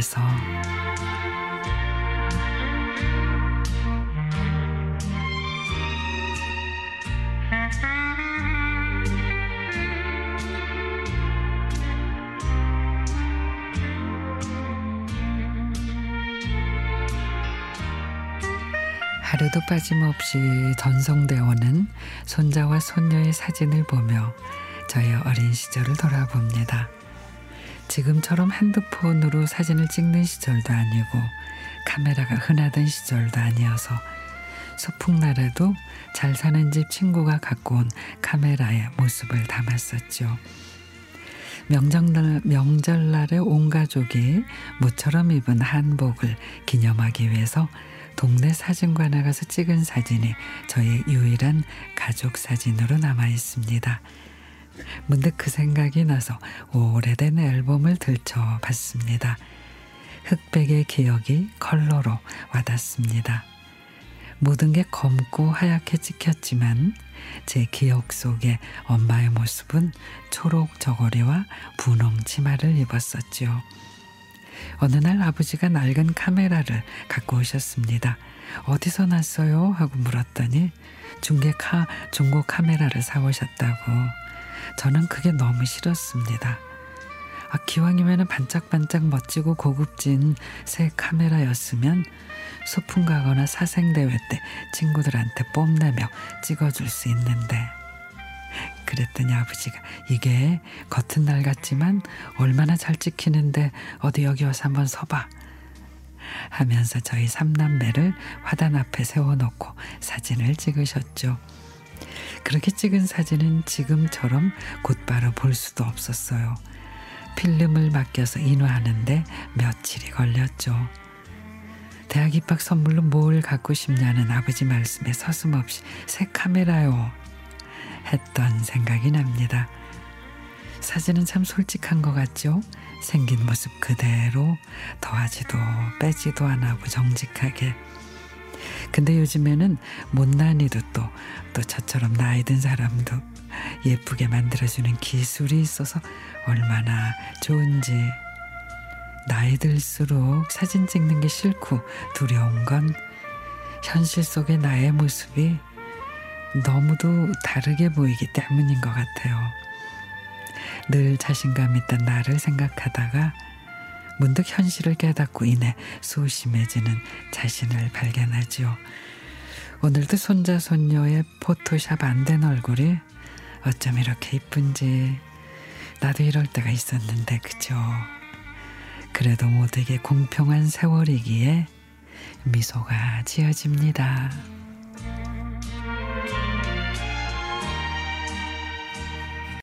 위해서 하루도 빠짐없이 오는 손자와 손녀의 사진을 보며 저의 어린 시절을 돌아봅니다. 지금처럼 핸드폰으로 사진을 찍는 시절도 아니고 카메라가 흔하던 시절도 아니어서 소풍날에도 잘 사는 집 친구가 갖고 온 카메라에 모습을 담았었죠. 명절날, 명절날에 온 가족이 모처럼 입은 한복을 기념하기 위해서 동네 사진관에 가서 찍은 사진이 저의 유일한 가족 사진으로 남아 있습니다. 문득 그 생각이 나서 오래된 앨범을 들춰 봤습니다. 흑백의 기억이 컬러로 와닿습니다. 모든 게 검고 하얗게 찍혔지만 제 기억 속에 엄마의 모습은 초록 저고리와 분홍 치마를 입었었지요. 어느 날 아버지가 낡은 카메라를 갖고 오셨습니다. 어디서 났어요? 하고 물었더니 중계 카, 중고 카메라를 사오셨다고. 저는 그게 너무 싫었습니다. 아, 기왕이면 반짝반짝 멋지고 고급진 새 카메라였으면 소풍 가거나 사생대회 때 친구들한테 뽐내며 찍어줄 수 있는데 그랬더니 아버지가 이게 겉은 날 같지만 얼마나 잘 찍히는데 어디 여기 와서 한번 서봐 하면서 저희 삼남매를 화단 앞에 세워놓고 사진을 찍으셨죠. 그렇게 찍은 사진은 지금처럼 곧바로 볼 수도 없었어요. 필름을 맡겨서 인화하는데 며칠이 걸렸죠. 대학 입학 선물로 뭘 갖고 싶냐는 아버지 말씀에 서슴없이 새 카메라요 했던 생각이 납니다. 사진은 참 솔직한 것 같죠? 생긴 모습 그대로 더하지도 빼지도 안 하고 정직하게. 근데 요즘에는 못난이도 또, 또 저처럼 나이 든 사람도 예쁘게 만들어주는 기술이 있어서 얼마나 좋은지. 나이 들수록 사진 찍는 게 싫고 두려운 건 현실 속의 나의 모습이 너무도 다르게 보이기 때문인 것 같아요. 늘 자신감 있던 나를 생각하다가 문득 현실을 깨닫고 인해 소심해지는 자신을 발견하지요. 오늘도 손자 손녀의 포토샵 안 된 얼굴이 어쩜 이렇게 이쁜지 나도 이럴 때가 있었는데 그죠. 그래도 모두에게 공평한 세월이기에 미소가 지어집니다.